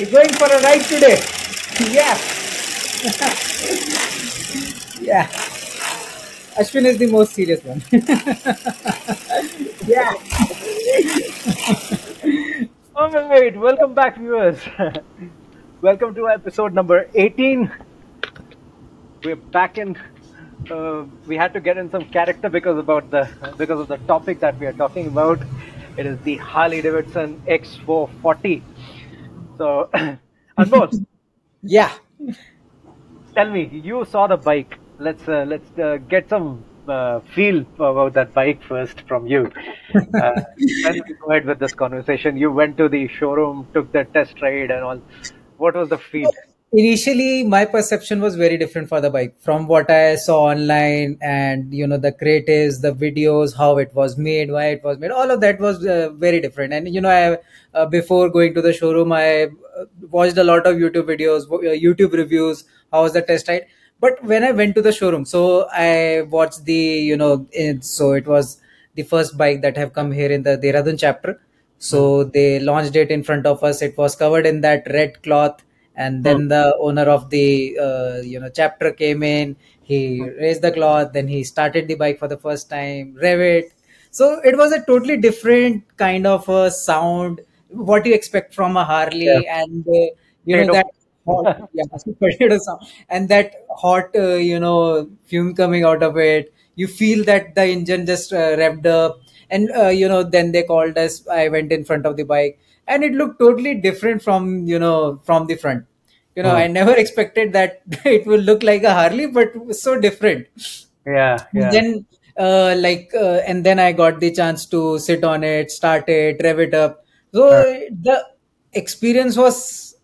You're going for a ride today. Yeah. yeah. Ashwin is the most serious one. yeah. All right, welcome back, viewers. welcome to episode number 18. We're back in. Uh, we had to get in some character because about the because of the topic that we are talking about. It is the Harley Davidson X440. So, Anmol, Yeah. tell me, you saw the bike. Let's uh, let's uh, get some uh, feel about that bike first from you. Uh, then we go ahead with this conversation. You went to the showroom, took the test ride, and all. What was the feel? Initially, my perception was very different for the bike from what I saw online and, you know, the creatives, the videos, how it was made, why it was made. All of that was uh, very different. And, you know, I, uh, before going to the showroom, I uh, watched a lot of YouTube videos, uh, YouTube reviews. How was the test ride? But when I went to the showroom, so I watched the, you know, it, so it was the first bike that have come here in the Dehradun chapter. So they launched it in front of us. It was covered in that red cloth, and then the owner of the uh, you know chapter came in. He raised the cloth, then he started the bike for the first time, rev it. So it was a totally different kind of a sound. What you expect from a Harley, Yeah. and uh, you know that hot, yeah, sound, and that hot, uh, you know, fume coming out of it. You feel that the engine just uh, revved up, and uh, you know, then they called us. I went in front of the bike, and it looked totally different from you know from the front. You know, Hmm. I never expected that it will look like a Harley, but so different. Yeah, And yeah. then, uh, like, uh, and then I got the chance to sit on it, start it, rev it up. So Uh, the experience was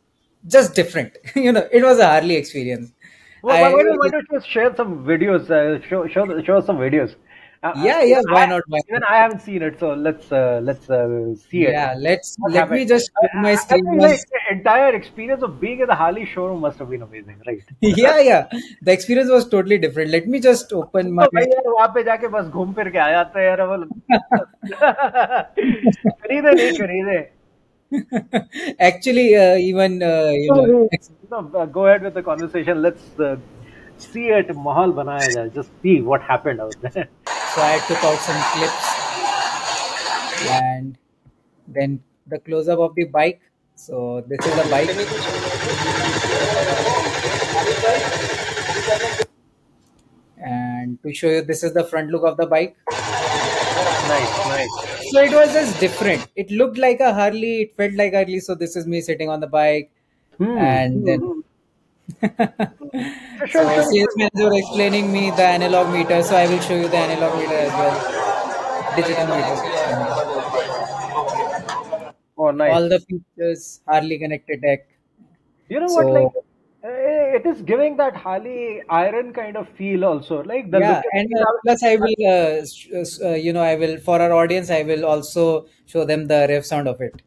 just different. you know, it was a Harley experience. well, why, I why don't why don't you share some videos? Uh, show show show some videos. Uh, uh, yeah yeah even why I not why even not I haven't seen it, so let's uh, let's uh, see it. yeah let's What let me happened? just I, put my I I screen think on like the entire experience of being in the Harley showroom must have been amazing, right? yeah yeah the experience was totally different let me just open my तो भाई यार वहाँ पे जाके बस घूम फिर के आ जाते हैं यार वो खरीदे नहीं खरीदे actually uh, even uh, you know ex- no, uh, go ahead with the conversation. Let's uh, see it mahal banaya jaye. Just see what happened out there. so i took out some clips and then the close up of the bike. So this is the bike. And to show you this is the front look of the bike. Nice, nice. so it was just different. It looked like a harley. It felt like harley. So this is me sitting on the bike. Hmm. and then Sure, so sure, sure. sales manager explaining me the analog meter so i will show you the analog meter as well digital meter Oh, nice. all the features harley connected tech You know what? Like, eh, it is giving that Harley iron kind of feel also. Like the yeah and uh, plus i will uh, uh, uh, you know i will for our audience i will also show them the rev sound of it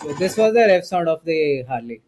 so this was the rev sound of the harley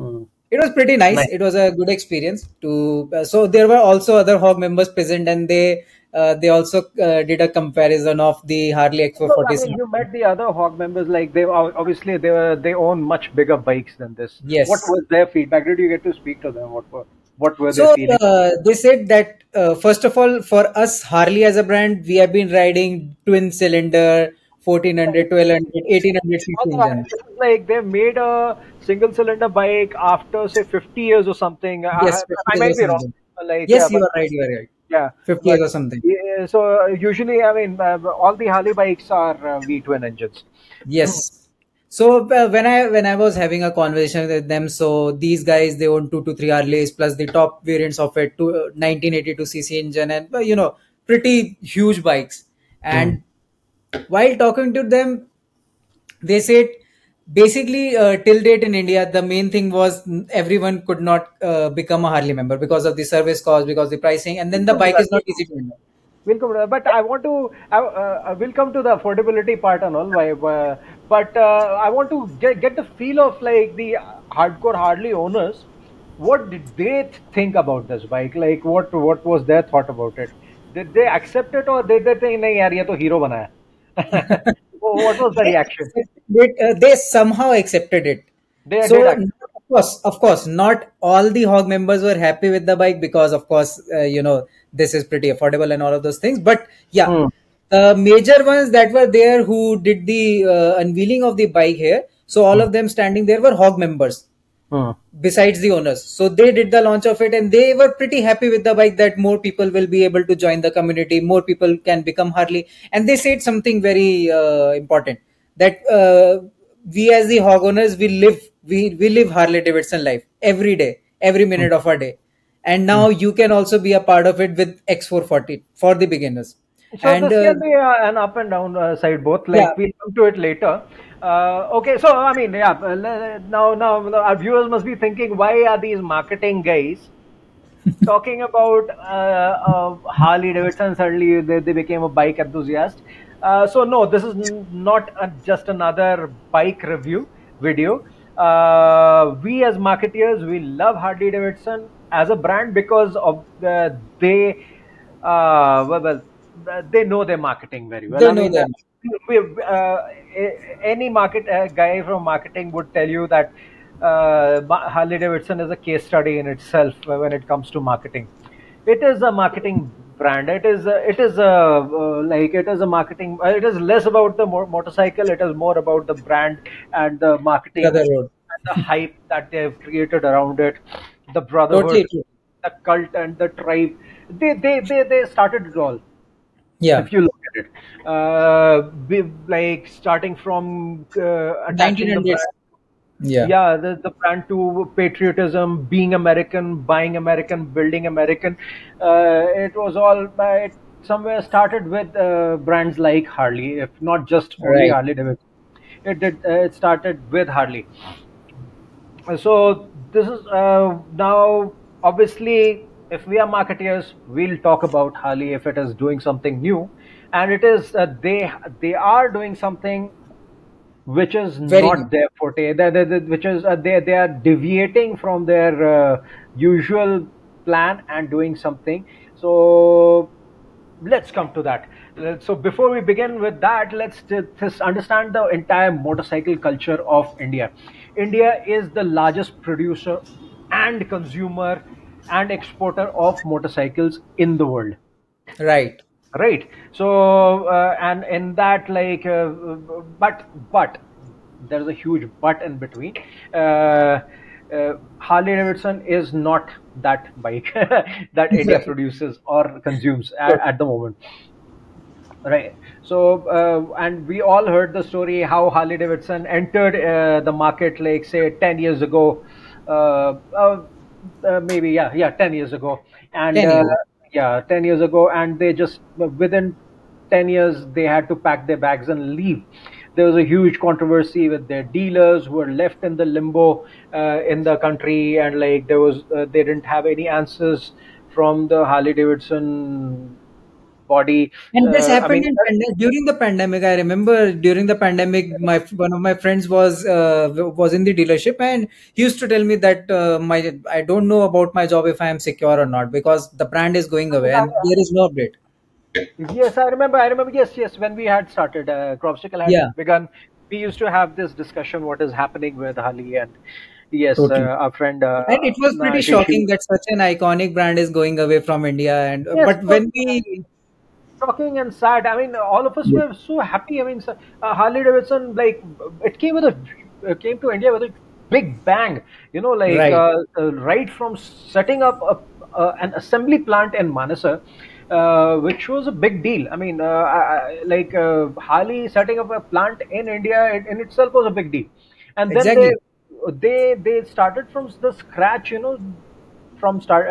Hmm. it was pretty nice Nice. it was a good experience to uh, so there were also other hog members present and they uh, they also uh, did a comparison of the harley So, I x440 mean, you met the other hog members. Like they ob- obviously they were they own much bigger bikes than this. yes What was their feedback? Did you get to speak to them? What were what were So they feeling? uh, they said that uh, first of all, for us Harley as a brand, we have been riding twin cylinder 1400, 1200, 1800 cc Also, I- engine. this is like they made a single cylinder bike after say 50 years or something. Yes, I 50 might be wrong. Like Yes, yeah, you are right. You are right. yeah, 50 years or something. yeah, so uh, usually I mean uh, all the Harley bikes are uh, V twin engines. Yes. So uh, when I when I was having a conversation with them, so these guys they own two to three Harleys plus the top variants of it, to uh, 1982 cc engine, and uh, you know pretty huge bikes. And while talking to them they said basically uh, till date in india the main thing was everyone could not uh, become a harley member because of the service cost because the pricing and then the bike is not easy to handle. Welcome, but i want to I, uh, will come to the affordability part and all but uh, i want to get, get the feel of like the hardcore harley owners. What did they think about this bike? Like what what was their thought about it? Did they accept it or did they think no, yeah, ye to hero bana what was the reaction? They, uh, they somehow accepted it. They so did of course, of course, not all the Hog members were happy with the bike because, of course, uh, you know this is pretty affordable and all of those things. But yeah, Hmm. the major ones that were there who did the uh, unveiling of the bike here. So all of them standing there were Hog members Besides the owners. So they did the launch of it and they were pretty happy with the bike that more people will be able to join the community, more people can become Harley. And they said something very uh, important that uh, we as the hog owners we live we, we live Harley Davidson life every day, every minute of our day. And now you can also be a part of it with X440 for the beginners. So and this uh, can be uh, an up and down uh, side both. Like Yeah. we'll come to it later. Uh, okay, so I mean, yeah. uh, Now, now our viewers must be thinking, why are these marketing guys talking about uh, uh, Harley Davidson? Suddenly, they, they became a bike enthusiast. Uh, so no, this is n- not a, just another bike review video. Uh, we as marketeers, we love Harley Davidson as a brand because of the, they uh, well, they know their marketing very well. They I know mean, uh, we, uh, any market uh, guy from marketing would tell you that uh, Harley Davidson is a case study in itself when it comes to marketing. It is a marketing brand. It is a, it is a uh, like it is a marketing. Uh, it is less about the mo- motorcycle. It is more about the brand and the marketing and the hype that they have created around it, the brotherhood, Totally the cult and the tribe. They they they, they started it all. Yeah. If you look at it, be, like starting from uh, attaching the 1900s. Yeah. yeah, the, the brand to patriotism, being American, buying American, building American. Uh, it was all by it somewhere started with uh, brands like Harley, if not just only Right. Harley Davidson. It did. Uh, it started with Harley. So this is uh, now obviously if we are marketeers, we'll talk about Harley if it is doing something new, and it is uh, they they are doing something which is Very not their forte. They, they, they, which is uh, they they are deviating from their uh, usual plan and doing something. So let's come to that. So before we begin with that, let's just understand the entire motorcycle culture of India. India is the largest producer and consumer and exporter of motorcycles in the world Right. Right. So uh, and in that like uh, but but there's a huge but in between. Uh, uh, harley davidson is not that bike that india produces or consumes at, at the moment. Right. So uh, and we all heard the story how harley davidson entered uh, the market like say 10 years ago uh, uh, uh, maybe yeah yeah 10 years ago. And 10 years. Yeah 10 years ago and they just within 10 years they had to pack their bags and leave. There was a huge controversy with their dealers who were left in the limbo uh, in the country and like there was uh, they didn't have any answers from the harley davidson body And this Uh, I happened mean, in pande- during the pandemic. I remember during the pandemic, my one of my friends was uh, was in the dealership, and he used to tell me that uh, my I don't know about my job if I am secure or not because the brand is going away and there is no update. Yes, I remember. I remember. Yes, yes. When we had started, uh, Crobstacle had Yeah. begun. We used to have this discussion: what is happening with Harley, and yes, Totally. uh, our friend. Uh, And it was pretty uh, shocking that such an iconic brand is going away from India. And Yes, but when we shocking and sad. I mean, all of us were so happy. I mean, uh, Harley Davidson, like, it came with a uh, came to India with a big bang. You know, like Right. uh, uh, right from setting up a, uh, an assembly plant in Manesar. Uh, which was a big deal. I mean, uh, I, like uh, Harley setting up a plant in India in, in itself was a big deal, and then Exactly. they they they started from the scratch. You know, from start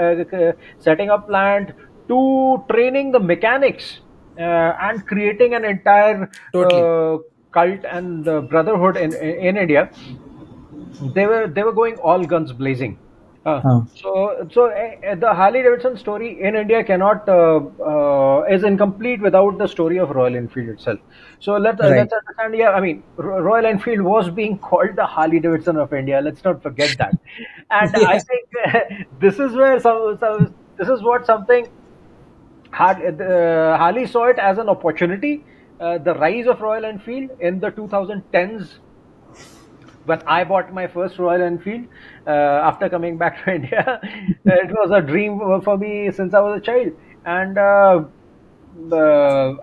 setting up plant to training the mechanics uh, and creating an entire Totally. uh, cult and uh, brotherhood in in India. They were they were going all guns blazing. Uh, so so uh, the Harley Davidson story in India cannot uh, uh, is incomplete without the story of Royal Enfield itself. So let Right. let's understand. Yeah, I mean Ro- Royal Enfield was being called the Harley Davidson of India. Let's not forget that. And I Yeah. think this is where some, some this is what something uh, Harley saw it as an opportunity. Uh, the rise of Royal Enfield in the 2010s, when I bought my first Royal Enfield uh, after coming back to India, it was a dream for me since I was a child. And uh,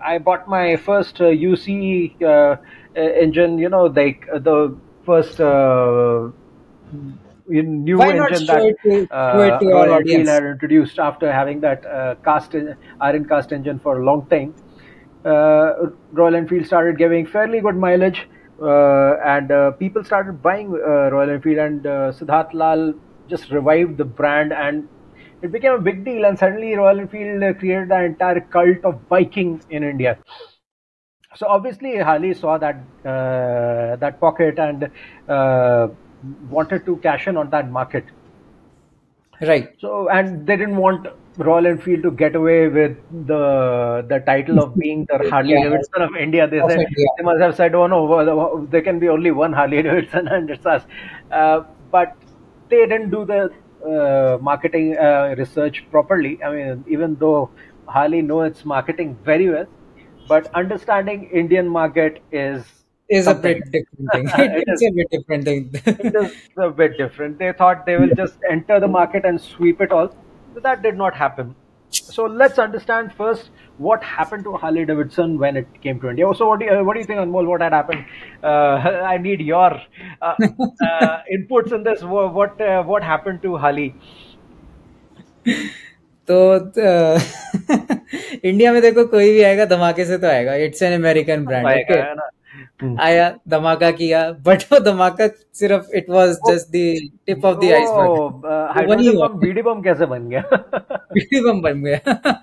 I bought my first UC uh, engine, you know, like the first new Why engine that to, uh, show it to our Royal Enfield had introduced after having that uh, cast iron cast engine for a long time. Uh, Royal Enfield started giving fairly good mileage, uh, and uh, people started buying uh, Royal Enfield, and uh, Siddharth Lal just revived the brand, and it became a big deal. And suddenly, Royal Enfield uh, created an entire cult of biking in India. So obviously, Harley saw that uh, that pocket and uh, wanted to cash in on that market. Right. So and they didn't want Royal Enfield to get away with the the title of being the Harley Yeah. Davidson of India. They said India. they must have said, "Oh no, there can be only one Harley Davidson, and it's us." Uh, but they didn't do the uh, marketing uh, research properly. I mean, even though Harley knows its marketing very well, but understanding Indian market is Is a something. bit different thing. it it's is a bit different thing. it is a bit different. They thought they will just enter the market and sweep it all. But that did not happen. So let's understand first what happened to Harley Davidson when it came to India. So what do you, what do you think, Anmol? What had happened? Uh, I need your uh, uh, inputs in this. Wha- What uh, what happened to Harley? तो अ, India में देखो कोई भी आएगा धमाके से तो आएगा इट्स एन अमेरिकन ब्रांड आएगा, ओके है ना? हम्म। आया धमाका किया बट वो धमाका सिर्फ it was just the tip of the iceberg O, uh, hydrogen bomb BD bomb कैसे बन गया Beauty bum बन गया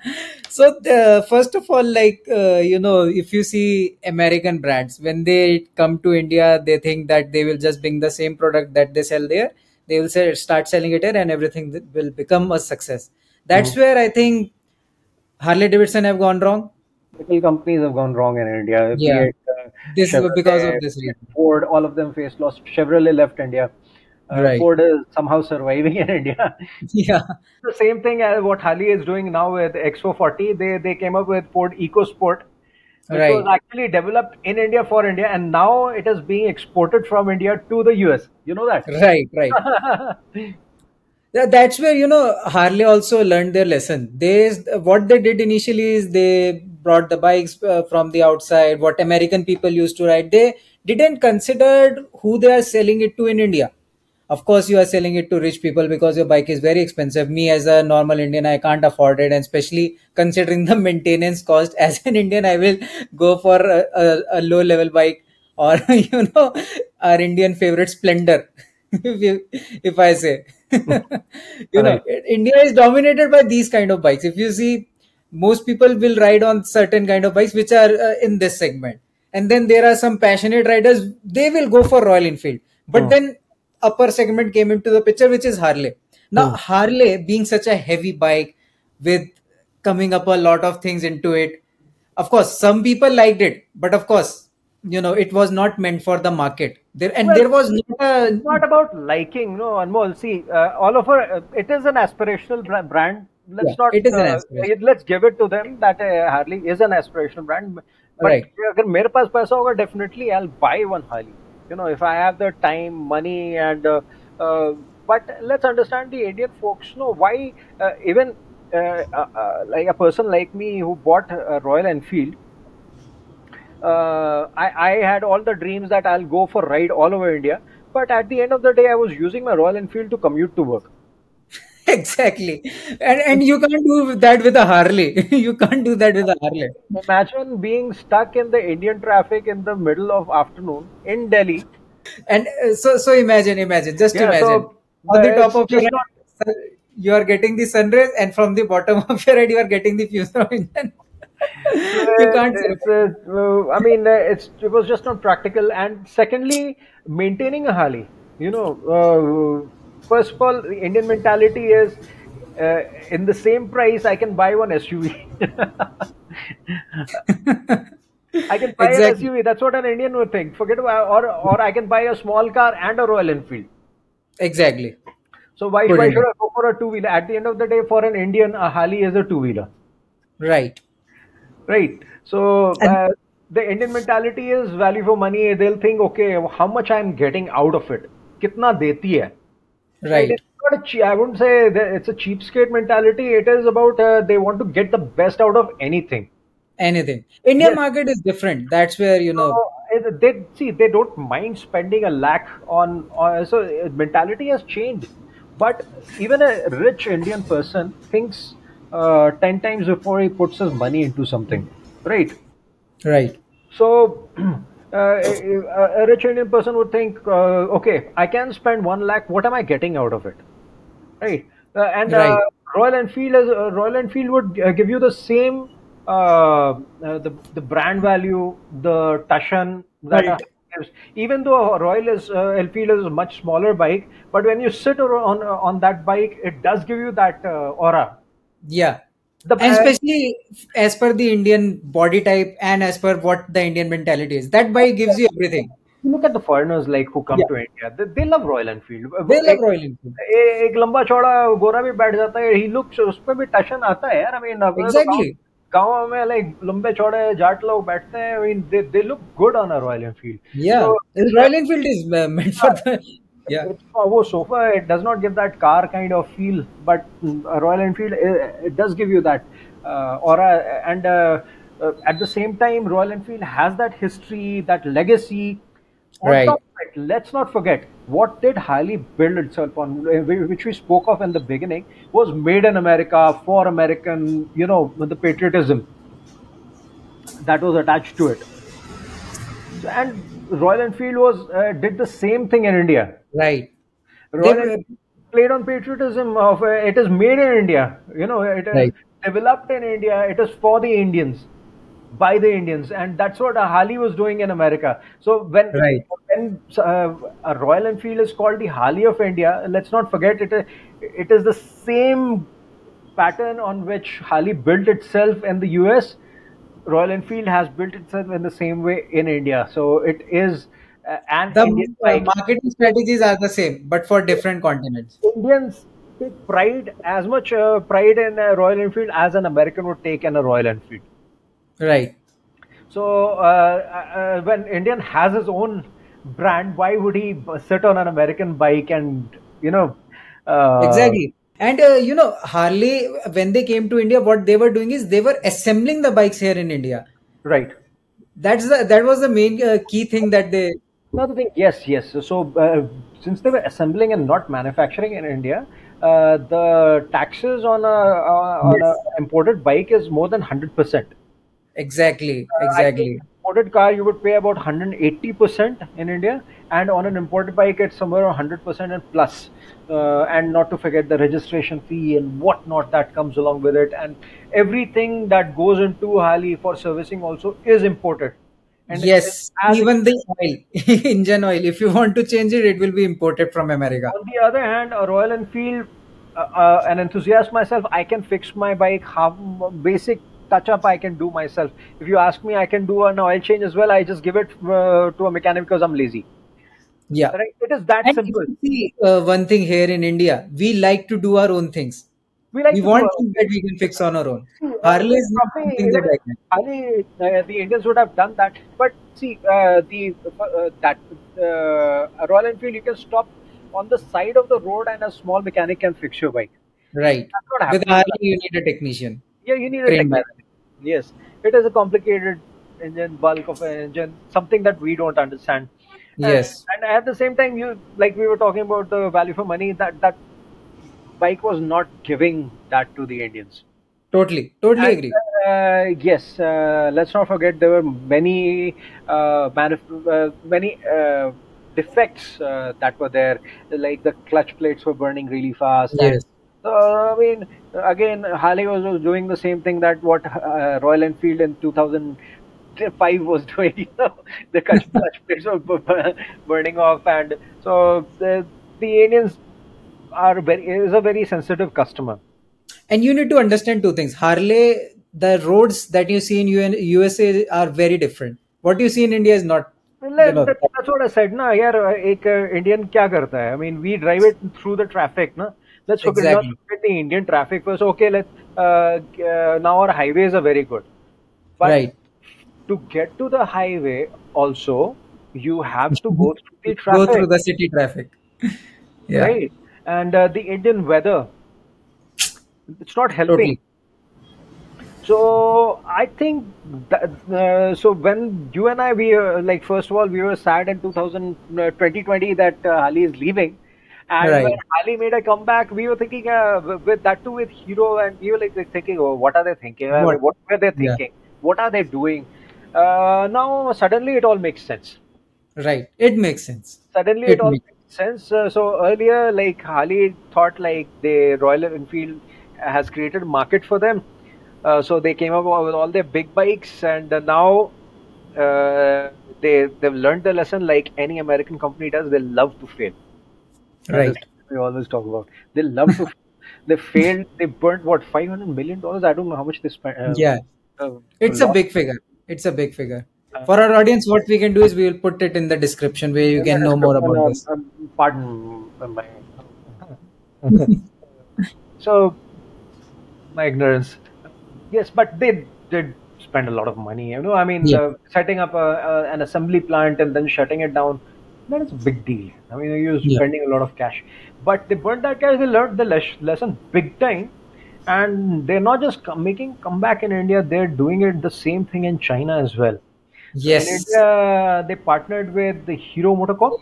so uh, first of all like uh, you know if you see american brands when they come to india they think that they will just bring the same product that they sell there they will say, start selling it here and everything th- will become a success that's where i think harley davidson have gone wrong Chemical companies have gone wrong in India. Be Yeah. this Chevrolet, because of this reason Ford, all of them faced loss. Chevrolet left India. Uh, Right. Ford is somehow surviving in India. yeah the same thing as what Harley is doing now with X440. They they came up with Ford EcoSport, which Right. was actually developed in India for India, and now it is being exported from India to the US. You know that? right right Th- that's where you know harley also learned their lesson they what they did initially is they brought the bikes uh, from the outside what american people used to ride they didn't consider who they are selling it to in india. Of course you are selling it to rich people because your bike is very expensive. Me as a normal indian i can't afford it and especially considering the maintenance cost as an indian i will go for a, a, a low level bike or you know our indian favorite splendor if, you, if i say. You know india is dominated by these kind of bikes. If you see most people will ride on certain kind of bikes which are uh, in this segment and then there are some passionate riders they will go for royal enfield but Hmm. then upper segment came into the picture which is harley now Hmm. harley being such a heavy bike with coming up a lot of things into it of course some people liked it but of course you know it was not meant for the market there and Well, there was not a It's not about liking, no, Anmol. See, uh, all of our, uh, it is an aspirational brand Let's Yeah, not, it is an uh, aspiration. let's give it to them that uh, Harley is an aspirational brand. But Right. अगर मेरे पास पैसा होगा, definitely I'll buy one Harley. You know, if I have the time, money, and uh, uh, but let's understand the Indian folks. No, why uh, even uh, uh, uh, like a person like me who bought a Royal Enfield uh, I, I had all the dreams that I'll go for ride all over India. But at the end of the day, I was using my Royal Enfield to commute to work. exactly and and you can't do that with a harley you can't do that with a harley Imagine being stuck in the Indian traffic in the middle of afternoon in Delhi. and uh, so so imagine imagine just Yeah, so, imagine on the top of your head you are getting the sun rays and from the bottom of your head you are getting the fuselage engine you can't It's, uh, uh, I mean, uh, it's it was just not practical. And secondly, maintaining a Harley. You know, uh, first of all, the Indian mentality is uh, in the same price I can buy one SUV. I can buy Exactly. an SUV. That's what an Indian would think. Forget about, or or I can buy a small car and a Royal Enfield. exactly So why, Good why should I go for a two wheeler? At the end of the day, for an Indian, a Harley is a two wheeler. right right so and uh, the indian mentality is value for money they'll think okay how much i'm getting out of it kitna deti hai right. It's not a che- i wouldn't say that it's a cheapskate mentality. It is about uh, they want to get the best out of anything. Anything. Indian yes. market is different. That's where you know. So they see they don't mind spending a lakh on, on so uh, mentality has changed. But even a rich indian person thinks uh, 10 times before he puts his money into something. Right? Right. So a, a rich indian person would think uh, okay i can spend 1 lakh what am i getting out of it? Right? Uh, and uh, right. Royal enfield is uh, royal enfield would uh, give you the same uh, uh, the the brand value the tashan that uh, right. gives. Even though royal is uh, enfield is a much smaller bike but when you sit on on that bike it does give you that uh, aura. Yeah the and uh, especially as per the indian body type and as per what the indian mentality is that bike gives you everything you look at the foreigners like who come yeah to india they, they love royal enfield Uh, they वो love एक royal enfield ए- एक लंबा चौड़ा गोरा भी बैठ जाता है ही लुक्स उसमें भी टशन आता है यार आई मीन अपने तो गांव exactly गांव में लाइक लंबे चौड़े जाट लोग बैठते हैं I mean they they look good on a royal Enfield yeah so royal enfield is uh, meant for the yeah. वो sofa it does not give that car kind of feel but mm, royal enfield it, it does give you that uh, aura and uh, uh, at the same time royal enfield has that history that legacy. On right. top of it let's not forget what did harley build itself on uh, which we spoke of in the beginning was made in america for american you know the patriotism that was attached to it. And royal enfield was uh, did the same thing in india right they were played on patriotism of uh, it is made in India. You know, it is right developed in India. It is for the Indians, by the Indians, and that's what Harley was doing in America. So when right when uh, a Royal Enfield is called the Harley of India, let's not forget it. is- It is the same pattern on which Harley built itself in the US. Royal Enfield has built itself in the same way in India. So it is uh, an the Indian uh, marketing strategies are the same but for different continents Indians take pride as much uh, pride in a Royal Enfield as an American would take in a Royal Enfield. right So uh, uh, when Indian has his own brand, why would he sit on an American bike and you know? Uh, exactly and uh, you know harley when they came to india what they were doing is they were assembling the bikes here in india right. that's the that was the main uh, key thing that they Another thing, yes, yes. So uh, since they were assembling and not manufacturing in India, uh, the taxes on a uh, on a imported bike is more than hundred percent. exactly Uh, exactly imported car you would pay about 180% in India, and on an imported bike it's somewhere 100% and plus. Uh, and not to forget the registration fee and whatnot that comes along with it, and everything that goes into Harley for servicing also is imported. And yes even the oil engine oil if you want to change it it will be imported from america On the other hand, a Royal Enfield, uh, uh, an enthusiast myself, I can fix my bike. Half basic touch up I can do myself. If you ask me, I can do an oil change as well. I just give it uh, to a mechanic because I'm lazy. yeah Right? It is that and simple. see uh, one thing here in india we like to do our own things We like we to want things that we can fix on our own harley is not something that i can Ali, uh, the Indians would have done that. But see, uh, the uh, that uh, Royal Enfield, you can stop on the side of the road, and a small mechanic can fix your bike. right with harley you need a technician Yeah, you need a technician. Yes, it is a complicated engine, bulk of an engine, something that we don't understand. them. And, yes and at the same time, you like we were talking about the value for money. That that bike was not giving that to the Indians. totally totally And agree uh, yes, uh, let's not forget there were many uh, manif- uh, many uh, defects uh, that were there. Like the clutch plates were burning really fast, and yes uh, I mean, again, Harley was, was doing the same thing that what uh, Royal Enfield in 2005 was doing. You know, the clutch, clutch plates were bu- bu- burning off, and so the the Indians are very is a very sensitive customer. And you need to understand two things. Harley, the roads that you see in UN, USA are very different. What you see in India is not that's what I said, na. Yaar, ek uh, uh, Indian kya karta hai? I mean, we drive it through the traffic, na. Let's forget exactly. not the Indian traffic first. Okay, let's uh, uh, now our highways are very good, but right. to get to the highway, also you have to go through the traffic. Go through the city traffic. yeah. Right. And uh, the Indian weather, it's not helping. totally. So I think that, uh, so when you and I we uh, like first of all we were sad in 2000, uh, 2020 that uh, Harley is leaving, and when Right. Harley made a comeback, we were thinking uh, with that too with Hero, and we were like thinking, oh, what are they thinking? What? what were they Yeah, thinking? What are they doing? Uh, now suddenly it all makes sense. right. It makes sense. Suddenly It it all makes makes sense. Uh, so earlier, like Harley thought like the Royal Enfield has created a market for them. Uh, so they came up with all their big bikes, and uh, now uh, they they've learned the lesson. Like any American company does, they love to fail. Right. we always talk about. They love to. They failed. They burnt what five hundred million dollars. I don't know how much they spent. Uh, Yeah, uh, it's a big figure. It's a big figure. Uh, For our audience, what we can do is we will put it in the description where you can know more about this. um, pardon my. So my ignorance. Yes, but they did spend a lot of money. You know, I mean, Yeah, uh, setting up a, a, an assembly plant and then shutting it down. That is a big deal. I mean, you're yeah, spending a lot of cash, but they burnt that cash. They learned the les- lesson big time, and they're not just com- making comeback in India. They're doing it the same thing in China as well. So in yes, India, they partnered with the Hero MotoCorp,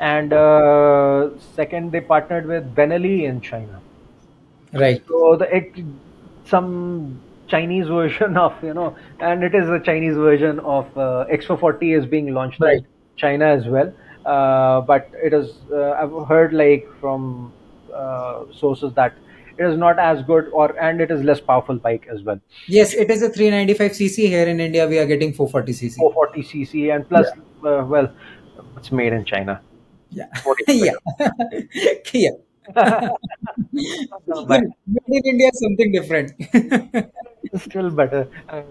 and uh, second, they partnered with Benelli in China. right. So the it, some Chinese version of you know, and it is a Chinese version of uh, X440 is being launched in China as well. Uh, but it is uh, I've heard like from uh, sources that is not as good or and it is less powerful bike as well. Yes, it is a 395cc. Here in India, we are getting 440cc. 440 cc and plus Yeah, uh, well, it's made in China. yeah, What do you yeah, yeah. But made in India something different. still better. Uh,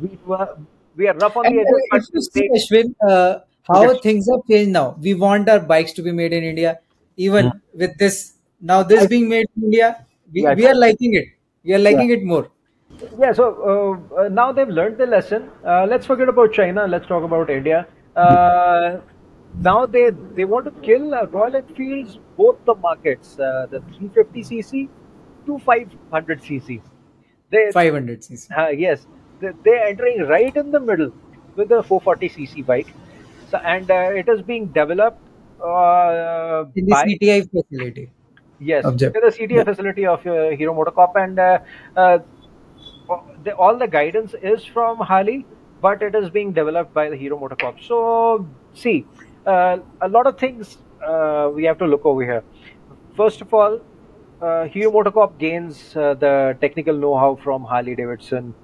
we were we are rough on And the uh, edges, but if you see, Ashwin, uh, how yes. things have changed now. We want our bikes to be made in India. Even Mm. with this, now this I, being made in India, we, yeah, we are liking it. We are yeah. liking it more. Yeah, so uh, uh, now they've learned the lesson. Uh, let's forget about China. Let's talk about India. Uh, now they they want to kill uh, Royal Enfields both the markets, uh, the 350cc to 500cc. They 500cc. uh, yes, they, they're entering right in the middle with the 440cc bike. So and uh, it is being developed uh, In the by CTI facility yes, the CTF Yeah. facility of uh, Hero MotoCorp and. Uh, uh, the, all the guidance is from Harley, but it is being developed by the Hero MotoCorp. So, see, uh, a lot of things uh, we have to look over here. First of all, uh, Hero MotoCorp gains uh, the technical know-how from Harley Davidson.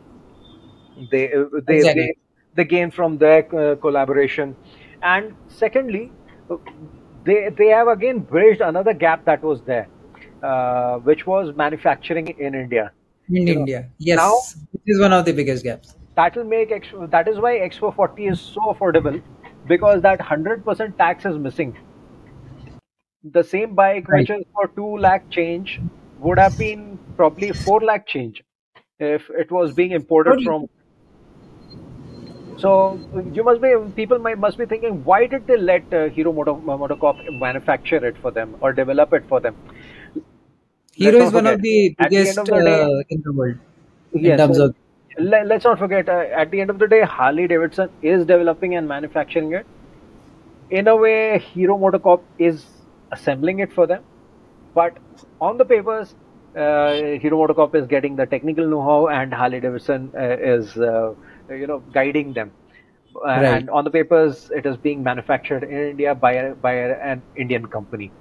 They they Exactly. they they gain from their uh, collaboration, and secondly, they they have again bridged another gap that was there, uh, which was manufacturing in India In you know India. now Yes. This is one of the biggest gaps. that will make X, that is why x440 is so affordable because that 100% tax is missing the same bike which is for 2 lakh change would have been probably 4 lakh change if it was being imported from so you must be people might must be thinking why did they let uh, hero Moto, motocorp manufacture it for them or develop it for them Hero is one of the the biggest of the day uh, in the world in Yes, terms uh, of let's not forget, uh, at the end of the day, Harley Davidson is developing and manufacturing it. In a way, Hero MotoCorp is assembling it for them. But on the papers, uh, Hero MotoCorp is getting the technical know-how, and Harley Davidson uh, is, uh, you know, guiding them. Uh, right. and on the papers, it is being manufactured in India by a, by an Indian company.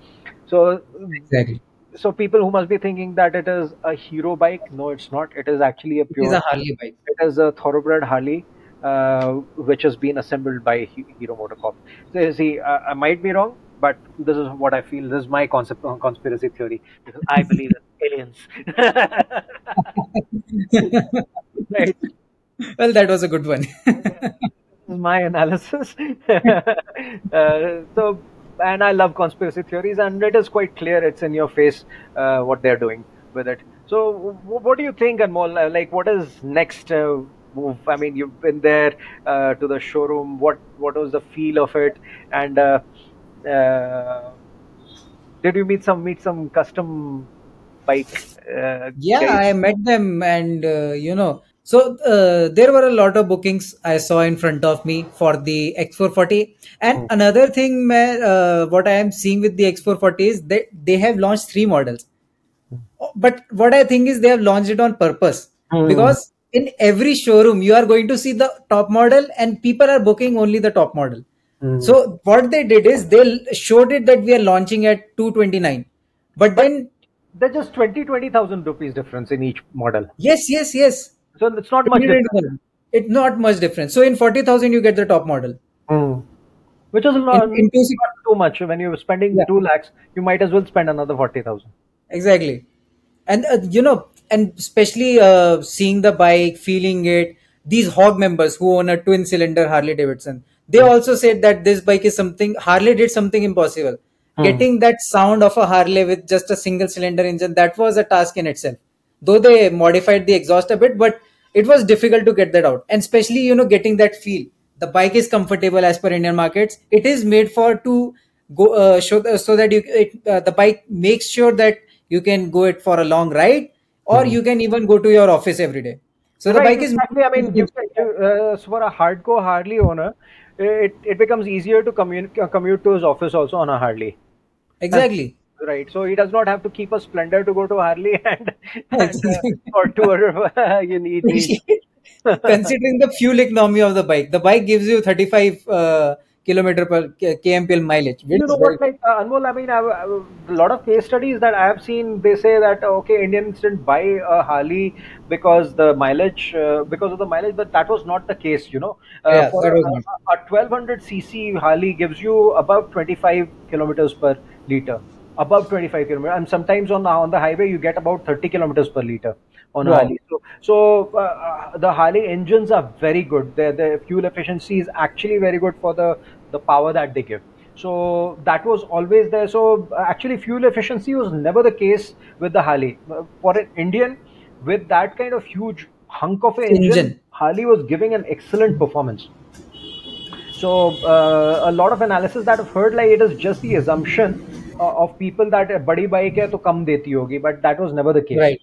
So Exactly. so people who must be thinking that it is a hero bike, no, it's not. It is actually a pure. It is a Harley bike. It is a thoroughbred Harley, uh, which has been assembled by He- Hero MotoCorp. So you see, uh, I might be wrong, but this is what I feel. This is my concept uh, conspiracy theory because I believe in aliens. right. well, that was a good one. My analysis. uh, so, and I love conspiracy theories, and it is quite clear. It's in your face uh, what they're doing with it. So, wh- what do you think, Anmol? Uh, Like, what is next uh, move? I mean, you've been there uh, to the showroom. What what was the feel of it? And uh, uh, did you meet some meet some custom bike uh, Yeah, guys? I met them, and uh, you know, so uh, there were a lot of bookings I saw in front of me for the X440. And Hmm. another thing, uh, what I am seeing with the X440 is that they have launched three models. But what I think is they have launched it on purpose Hmm. because in every showroom you are going to see the top model, and people are booking only the top model. Hmm. So what they did is they showed it that we are launching at 229, but But then there's just 20 20,000 rupees difference in each model. yes, yes, yes. So it's not much different. It's not much difference. So in 40,000, you get the top model. Hmm. Which is not, in two, six- not too much. When you're spending Yeah. 2 lakhs, you might as well spend another 40,000. exactly. And, uh, you know, and especially uh, seeing the bike, feeling it, these hog members who own a twin cylinder Harley Davidson, they also said that this bike is something, Harley did something impossible. Hmm. Getting that sound of a Harley with just a single cylinder engine, that was a task in itself. Though they modified the exhaust a bit, but it was difficult to get that out. And especially, you know, getting that feel. The bike is comfortable as per Indian markets. It is made for to go uh, show, so that you it, uh, the bike makes sure that you can go it for a long ride or you can even go to your office every day. So the right, bike is exactly. I mean, uh, for a hardcore Harley owner, it, it becomes easier to commute, uh, commute to his office also on a Harley. exactly. Right, so he does not have to keep a Splendor to go to Harley and, and uh, or tour. you need, Considering the fuel economy of the bike, the bike gives you 35 uh, kilometer per kmpl mileage. You know what, like uh, Anmol, I mean, I, I, a lot of case studies that I have seen, they say that okay, Indians didn't buy a Harley because the mileage, uh, because of the mileage, but that was not the case. You know, uh, Yeah, for that a, not. a 1200 cc Harley gives you about 25 kilometers per liter, above 25 kilometers, and sometimes on the, on the highway you get about 30 kilometers per liter on a Wow. Harley. So, so uh, uh, the Harley engines are very good. Their the fuel efficiency is actually very good for the the power that they give. So that was always there. So actually, fuel efficiency was never the case with the Harley. Uh, For an Indian with that kind of huge hunk of an engine, Engine. Harley was giving an excellent performance. So uh, a lot of analysis that I've heard, like it is just the assumption of people that a badi bike hai to kam deti hogi, but that was never the case. Right.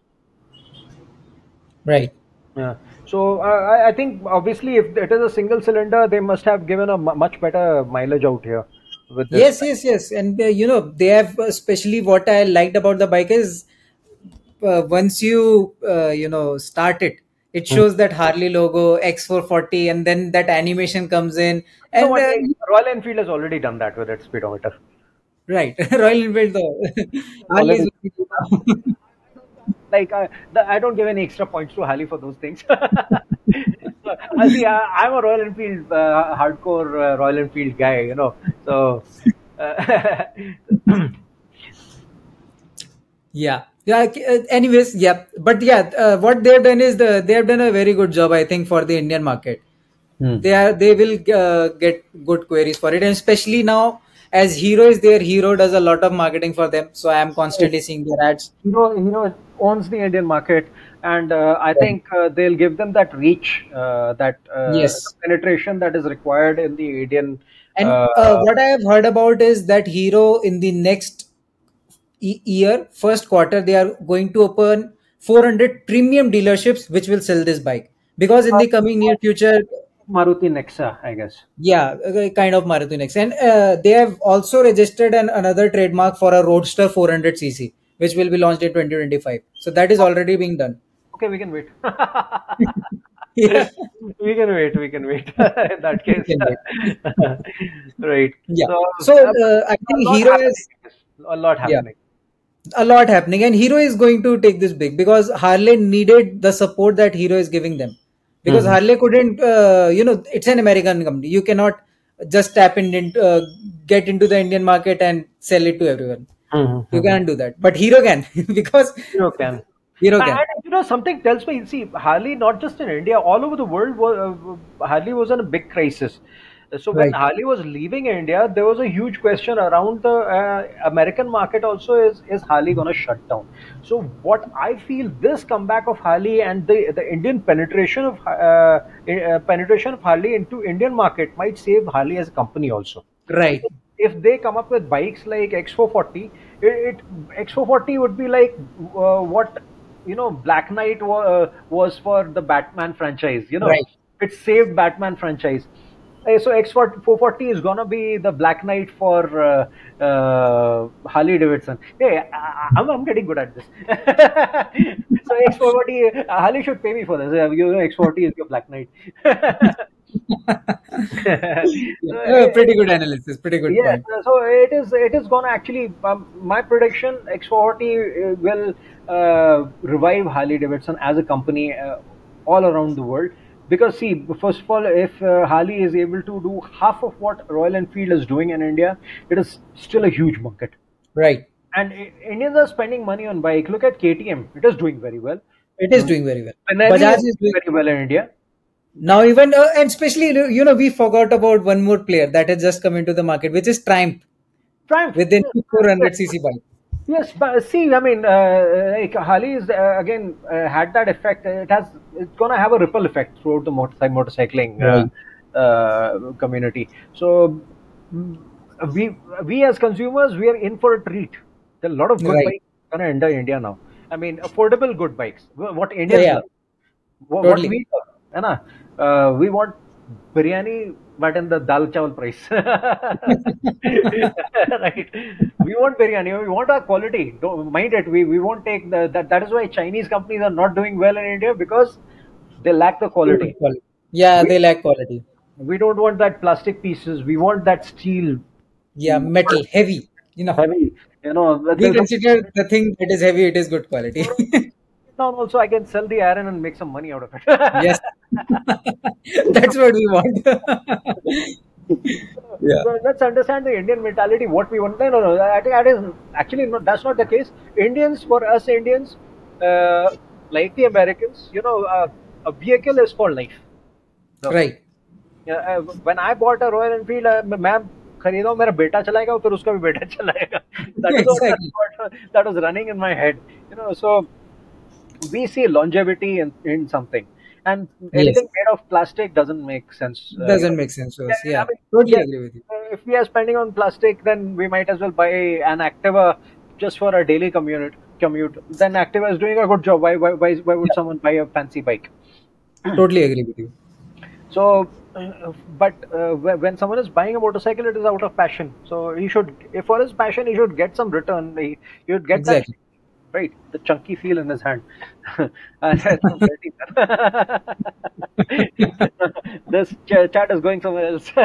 Right. Yeah. So uh, I, I think obviously if it is a single cylinder, they must have given a mu much better mileage out here. Yes, yes, yes. And uh, you know, they have especially what I liked about the bike is uh, once you uh, you know start it, it shows that Harley logo X440, and then that animation comes in, and uh, Royal Enfield has already done that with its speedometer. Right, Royal Enfield though. Harley is. Like uh, the, I don't give any extra points to Harley for those things. so, I see, I, I'm a Royal Enfield uh, hardcore uh, Royal Enfield guy, you know. So. Uh, Yeah. Yeah. uh, Anyways, yeah. But yeah, uh, what they have done is the they have done a very good job, I think, for the Indian market. They are they will uh, get good queries for it, and especially now as Hero is there, Hero does a lot of marketing for them. So I am constantly seeing their ads. Hero, Hero owns the Indian market, and uh, I think uh, they'll give them that reach, uh, that uh, Yes. penetration that is required in the Indian. And Uh, uh, what I have heard about is that Hero in the next e- year, first quarter, they are going to open 400 premium dealerships which will sell this bike because in the coming near future Maruti Nexa, I guess. Yeah, kind of Maruti Nexa, and uh, they have also registered an, another trademark for a Roadster 400cc, which will be launched in 2025. So that is already being done. Okay, we can wait. Yeah, we can wait. We can wait. in that case, right. yeah. So, So uh, I think Hero has A lot yeah happening. a lot happening, and Hero is going to take this big because Harley needed the support that Hero is giving them. Because Mhm. Harley couldn't, uh, you know, it's an American company. You cannot just tap in into uh, get into the Indian market and sell it to everyone. You can't do that, but Hero can because Hero can. Hero can And you know, something tells me, see, Harley, not just in India, all over the world, was, uh, Harley was in a big crisis. So when Right. Harley was leaving India, there was a huge question around the uh, American market. Also, is is Harley gonna shut down? So what I feel this comeback of Harley and the the Indian penetration of uh, uh, penetration of Harley into Indian market might save Harley as a company also Right. if they come up with bikes like X440, it, it X440 would be like uh, what you know Black Knight wa- uh, was for the Batman franchise. You know, Right. it saved Batman franchise. Uh, So X440 is gonna be the Black Knight for uh, uh, Harley Davidson. Hey, I, I'm, I'm getting good at this. so X440, uh, Harley should pay me for this. Uh, You know, X 40 is your Black Knight. Yeah, pretty good analysis. Pretty good Yeah, point. so it is. It is gonna actually. Um, my prediction: X40 uh, will uh, revive Harley Davidson as a company uh, all around the world. Because see, first of all, if uh, Harley is able to do half of what Royal Enfield is doing in India, it is still a huge market. Right. And I- Indians are spending money on bike. Look at KTM; it is doing very well. It is doing very well. Benelli Bajaj is doing very well in India. now even uh, and especially you know we forgot about one more player that has just come into the market, which is Triumph Triumph. within the 400 cc bike. Yes, but see, I mean, uh, like Harley is uh, again uh, had that effect. It has, it's gonna have a ripple effect throughout the motorcycle motorcycling uh, uh, community. So mm, we we as consumers we are in for a treat. There are a lot of good Right. bikes gonna enter India now. I mean, affordable good bikes. What India, Yeah. love. What, Totally. what we है Uh, we want biryani, but in the dal chawal price. right. We want biryani. We want our quality. Don't mind it. We we won't take the that. That is why Chinese companies are not doing well in India because they lack the quality. Yeah, they lack quality. We don't want that plastic pieces. We want that steel Yeah, metal, heavy. You know, heavy. You know, we consider the thing that is heavy, it is good quality. now also I can sell the iron and make some money out of it. yes, that's what we want. yeah, So let's understand the Indian mentality. What we want. No, no, no. I think that is actually not. That's not the case. Indians, for us Indians, uh, like the Americans, you know, uh, a vehicle is for life. So, right. uh, uh, when I bought a Royal Enfield, uh, मैं खरीदा हूँ, मेरा बेटा चलाएगा फिर उसका भी बेटा चलाएगा. That is what, Exactly. what that was running in we see longevity in, in something, and anything made of plastic doesn't make sense. uh, Doesn't make sense to us. Yeah, Yeah, I mean, totally yeah. agree with you. uh, if we are spending on plastic, then we might as well buy an Activa just for a daily commute. Commute. Then Activa is doing a good job. Why? Why? Why, why would someone buy a fancy bike? Totally agree with you. So, uh, but uh, when someone is buying a motorcycle, it is out of passion. So he should, if for his passion, he should get some return. He, he would get Exactly. that right, the chunky feel in his hand. And that's not dirty. this ch- chat is going somewhere else.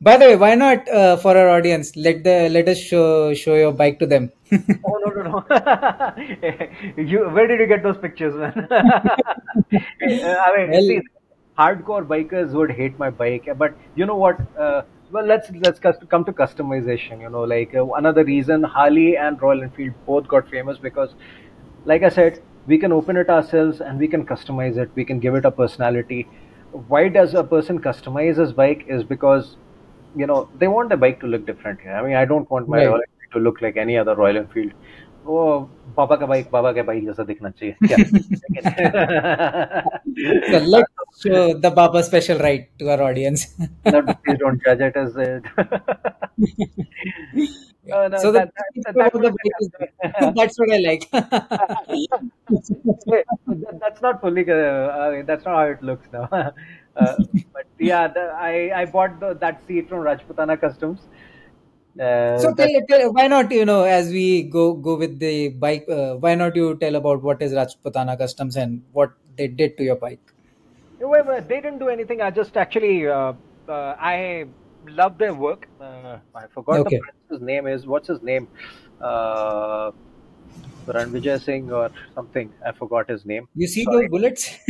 By the way, why not uh, for our audience? Let the let us show show your bike to them. Oh no no no! you where did you get those pictures, man? I mean, Well- see, hardcore bikers would hate my bike, but you know what? Uh, well, let's let's come to customization. You know, like uh, another reason Harley and Royal Enfield both got famous because, like I said, we can open it ourselves and we can customize it. We can give it a personality. Why does a person customize his bike? Is because you know they want the bike to look different. I mean, I don't want my Right. Royal Enfield to look like any other Royal Enfield. वो पापा का bike बाबा का bike जैसा दिखना चाहिए So क्या let's show the Baba special right to our audience. no, please don't judge it as it. Uh, no, so the, that- that- that about the would- bike is, that's what I like. That- that's not fully. Uh, I mean, that's not how it looks now. uh, but yeah, the, I I bought the, that seat from Rajputana Customs. Uh, so tell, tell, why not you know as we go go with the bike? Uh, why not you tell about what is Rajputana Customs and what they did to your bike? Wait, wait, they didn't do anything. I just actually, uh, uh, I love their work. Uh, I forgot Okay. the prince's name is. What's his name? Uh, Ranvijay Singh or something. I forgot his name. You see Sorry. those bullets?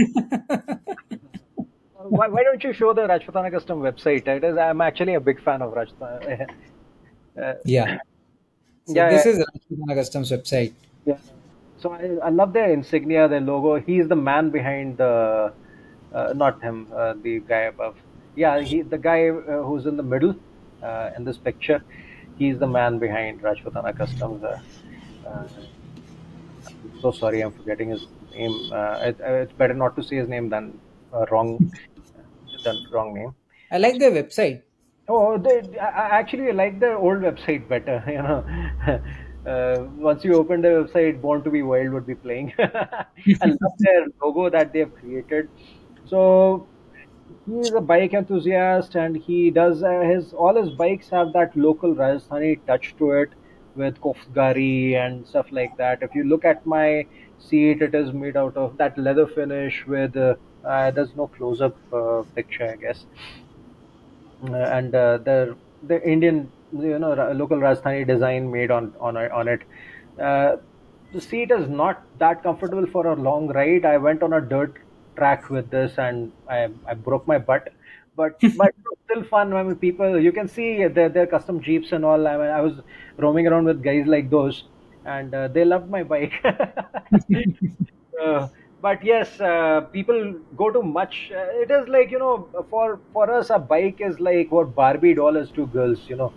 why, why don't you show the Rajputana Custom website? It is. I'm actually a big fan of Rajputana. uh, yeah. So Yeah, this is Rajputana Customs website. Yeah. So I, I love their insignia, their logo. He's the man behind the, uh, not him, uh, the guy above. yeah, he the guy uh, who's in the middle uh, in this picture. He's the man behind Rajputana Customs. Uh, uh, so sorry, I'm forgetting his name. Uh, it, it's better not to say his name than uh, wrong than wrong name. I like their website. Oh, they, I I actually like the old website better. You know, uh, once you open the website, Born to Be Wild would be playing. I love their logo that they've created. So he's a bike enthusiast, and he does uh, his all his bikes have that local Rajasthani touch to it with koftgari and stuff like that. If you look at my seat, it is made out of that leather finish with uh, uh, there's no close-up uh, picture, I guess and uh, the the Indian you know local Rajasthani design made on on it- on it. Uh, the seat is not that comfortable for a long ride. I went on a dirt track with this and I I broke my butt, but but still fun. I mean, people you can see their their custom jeeps and all. I mean, I was roaming around with guys like those, and uh, they loved my bike. Uh, but yes, uh, people go to much. Uh, it is like you know, for for us, a bike is like what Barbie doll is to girls. You know,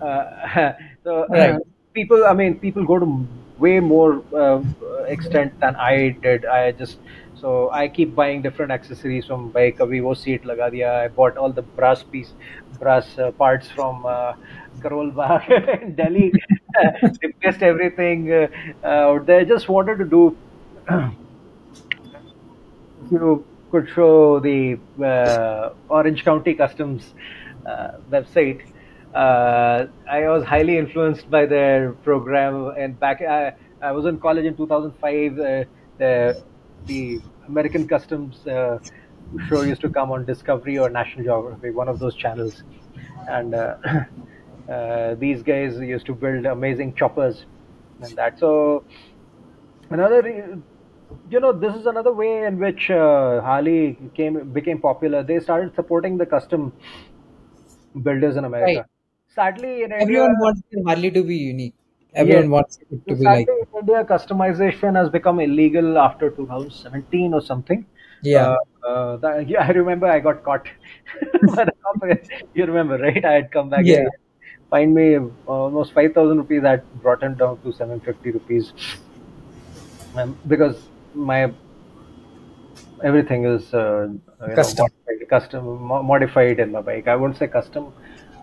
uh, so uh, Right. people. I mean, people go to way more uh, extent than I did. I just so I keep buying different accessories from bike. Abhi wo seat laga diya. I bought all the brass piece, brass uh, parts from uh, Karol Bagh in Delhi. Replaced everything uh, uh, out there. Just wanted to do you could show the uh, Orange County Customs uh, website, uh, I was highly influenced by their program. And back, I, I was in college in 2005. Uh, the, the American Customs uh, show used to come on Discovery or National Geographic, one of those channels. And uh, uh, these guys used to build amazing choppers and that. So another you know this is another way in which uh, harley came became popular they started supporting the custom builders in Right. america sadly in india Everyone wants their Harley to be unique. yes Everyone wants it to be sadly like. in india customization has become illegal after 2017 or something Yeah. uh, uh, that, yeah, I remember I got caught by the company. You remember, right? I had come back Yeah. and find me almost 5,000 rupees. I had brought him down to 750 rupees um, because my everything is uh, you know Custom. modified, custom modified in my bike. I won't say custom.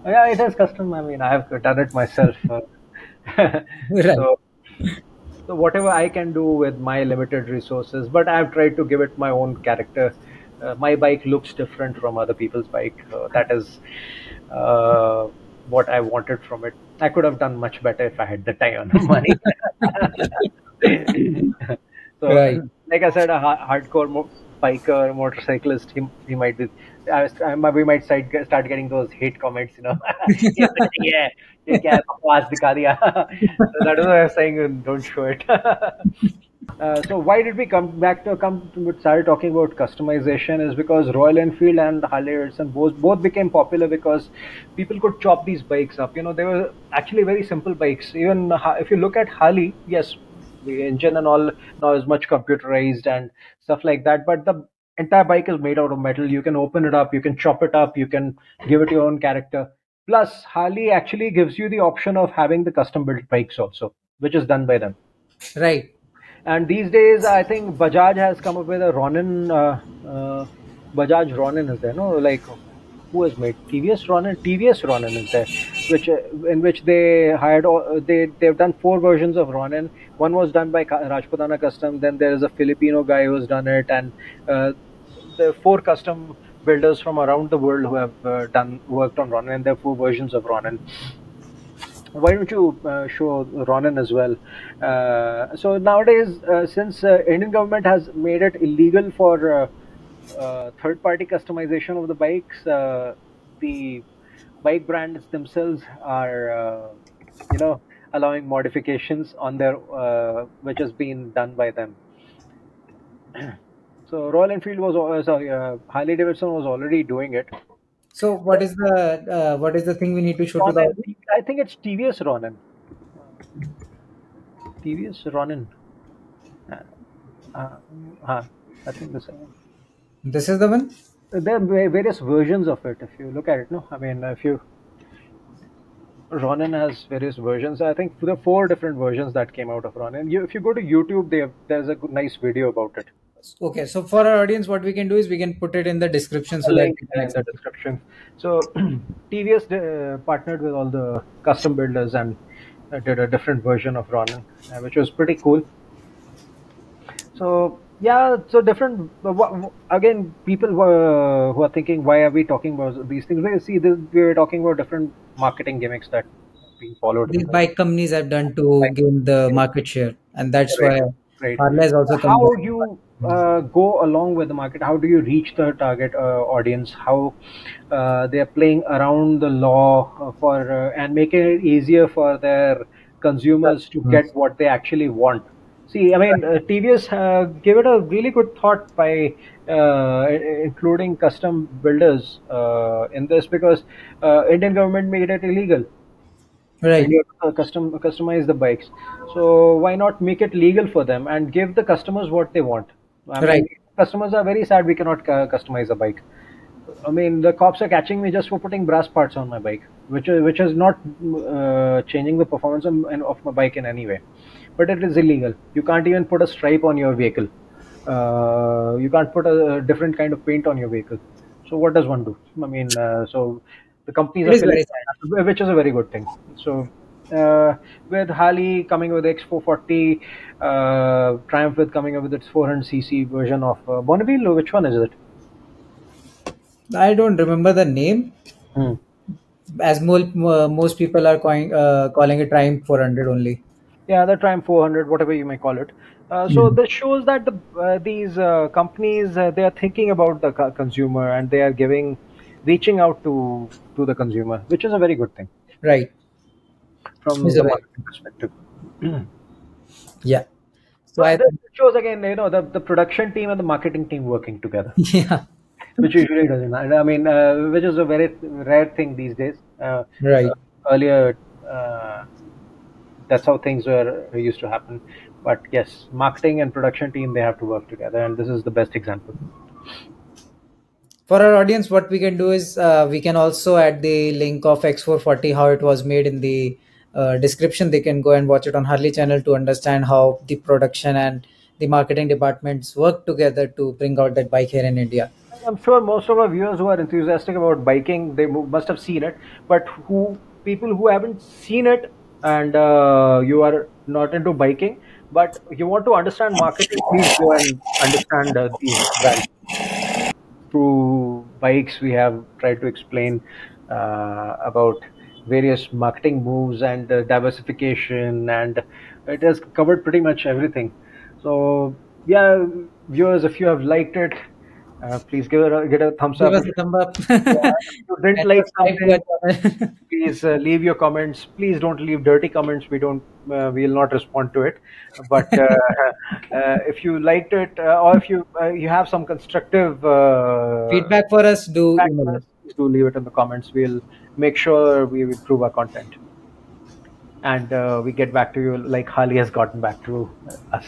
Yeah, it is custom. I mean, I have done it myself. Uh, Right. so, so whatever I can do with my limited resources, but I've tried to give it my own character. Uh, my bike looks different from other people's bike. Uh, that is uh, what I wanted from it. I could have done much better if I had the time and the money. So, right. like I said, a hardcore mo- biker, motorcyclist, he, he might be. I, I, we might start, start getting those hate comments, you know. yeah, yeah, dikha so that is why I was saying, don't show it. Uh, so why did we come back to come to start talking about customization is because Royal Enfield and Harley Davidson both both became popular because people could chop these bikes up. You know, they were actually very simple bikes. Even if you look at Harley, yes, the engine and all now is much computerized and stuff like that, but the entire bike is made out of metal. You can open it up, you can chop it up, you can give it your own character. Plus, Harley actually gives you the option of having the custom built bikes also, which is done by them. Right. And these days, I think Bajaj has come up with a Ronin. Uh, uh, Bajaj Ronin is there, no? Like who has made TVS Ronin? TVS Ronin is there, which uh, in which they hired. all- They they've done four versions of Ronin. One was done by Rajputana Custom. Then there is a Filipino guy who's done it, and uh, the four custom builders from around the world who have uh, done worked on Ronin. And there are four versions of Ronin why don't you uh, show Ronin as well? Uh, so nowadays, uh, since uh, Indian government has made it illegal for uh, uh, third-party customization of the bikes, uh, the bike brands themselves are, uh, you know, allowing modifications on their, uh, which has been done by them. So Royal Enfield was, sorry, uh, Harley Davidson was already doing it. So what is the uh, what is the thing we need to show to the I think it's TVS Ronin. TVS Ronin. Uh, uh, I think this. This is the one. there are various versions of it. If you look at it, no, I mean, if you Ronin has various versions. I think there are four different versions that came out of Ronin. You, if you go to YouTube, have, there's a nice video about it. Okay, so for our audience, what we can do is we can put it in the description so in the description. So TVS uh, partnered with all the custom builders and uh, did a different version of Ronin, uh, which was pretty cool. So yeah, so different. Again, people who are thinking, why are we talking about these things? We see, this, we're talking about different marketing gimmicks that being followed. These bike companies have done to gain the market share, and that's right. why right. Also. How do you uh, go along with the market? How do you reach the target uh, audience? How uh, they are playing around the law uh, for uh, and making it easier for their consumers to get what they actually want See, I mean, uh, TVS uh, gave it a really good thought by uh, including custom builders uh, in this because uh, Indian government made it illegal. Right. You custom customize the bikes, so why not make it legal for them and give the customers what they want? I mean, right. Customers are very sad we cannot customize a bike. I mean, the cops are catching me just for putting brass parts on my bike, which which is not uh, changing the performance of, of my bike in any way but it is illegal. You can't even put a stripe on your vehicle. Uh, you can't put a, different kind of paint on your vehicle. So what does one do? I mean, uh, so the companies are filling, which is a very good thing. So uh, with Harley coming with X440, uh, Triumph with coming up with its 400cc version of uh, Bonneville, which one is it? I don't remember the name. Hmm. As most most people are calling uh, calling it Triumph 400 only yeah the triumph 400 whatever you may call it. Uh, so mm. this shows that the, uh, these uh, companies uh, they are thinking about the consumer and they are giving reaching out to to the consumer which is a very good thing. Right. From it's the marketing perspective. Yeah. So I, this shows again you know the, the production team and the marketing team working together. Yeah. Which usually doesn't i mean uh, which is a very rare thing these days. Uh, right. earlier that's how things were used to happen. But yes, marketing and production team they have to work together, and this is the best example. For our audience, what we can do is uh, we can also add the link of X440 how it was made in the uh, description. They can go and watch it on Harley channel to understand how the production and the marketing departments work together to bring out that bike here in India. I'm sure most of our viewers who are enthusiastic about biking, they must have seen it. But who people who haven't seen it and uh, you are not into biking, but you want to understand marketing, please go and understand uh, these brands. Through bikes, we have tried to explain uh, about various marketing moves and uh, diversification, and it has covered pretty much everything. So, yeah, viewers, if you have liked it, uh, please give it a, get a thumbs give up. Give us a thumb up. yeah, you didn't like something, please uh, leave your comments. Please don't leave dirty comments. We don't. Uh, we will not respond to it. But uh, uh, if you liked it, uh, or if you you have some constructive feedback for us, do for us, do leave it in the comments. We'll make sure we improve our content, and we get back to you like Harley has gotten back to us.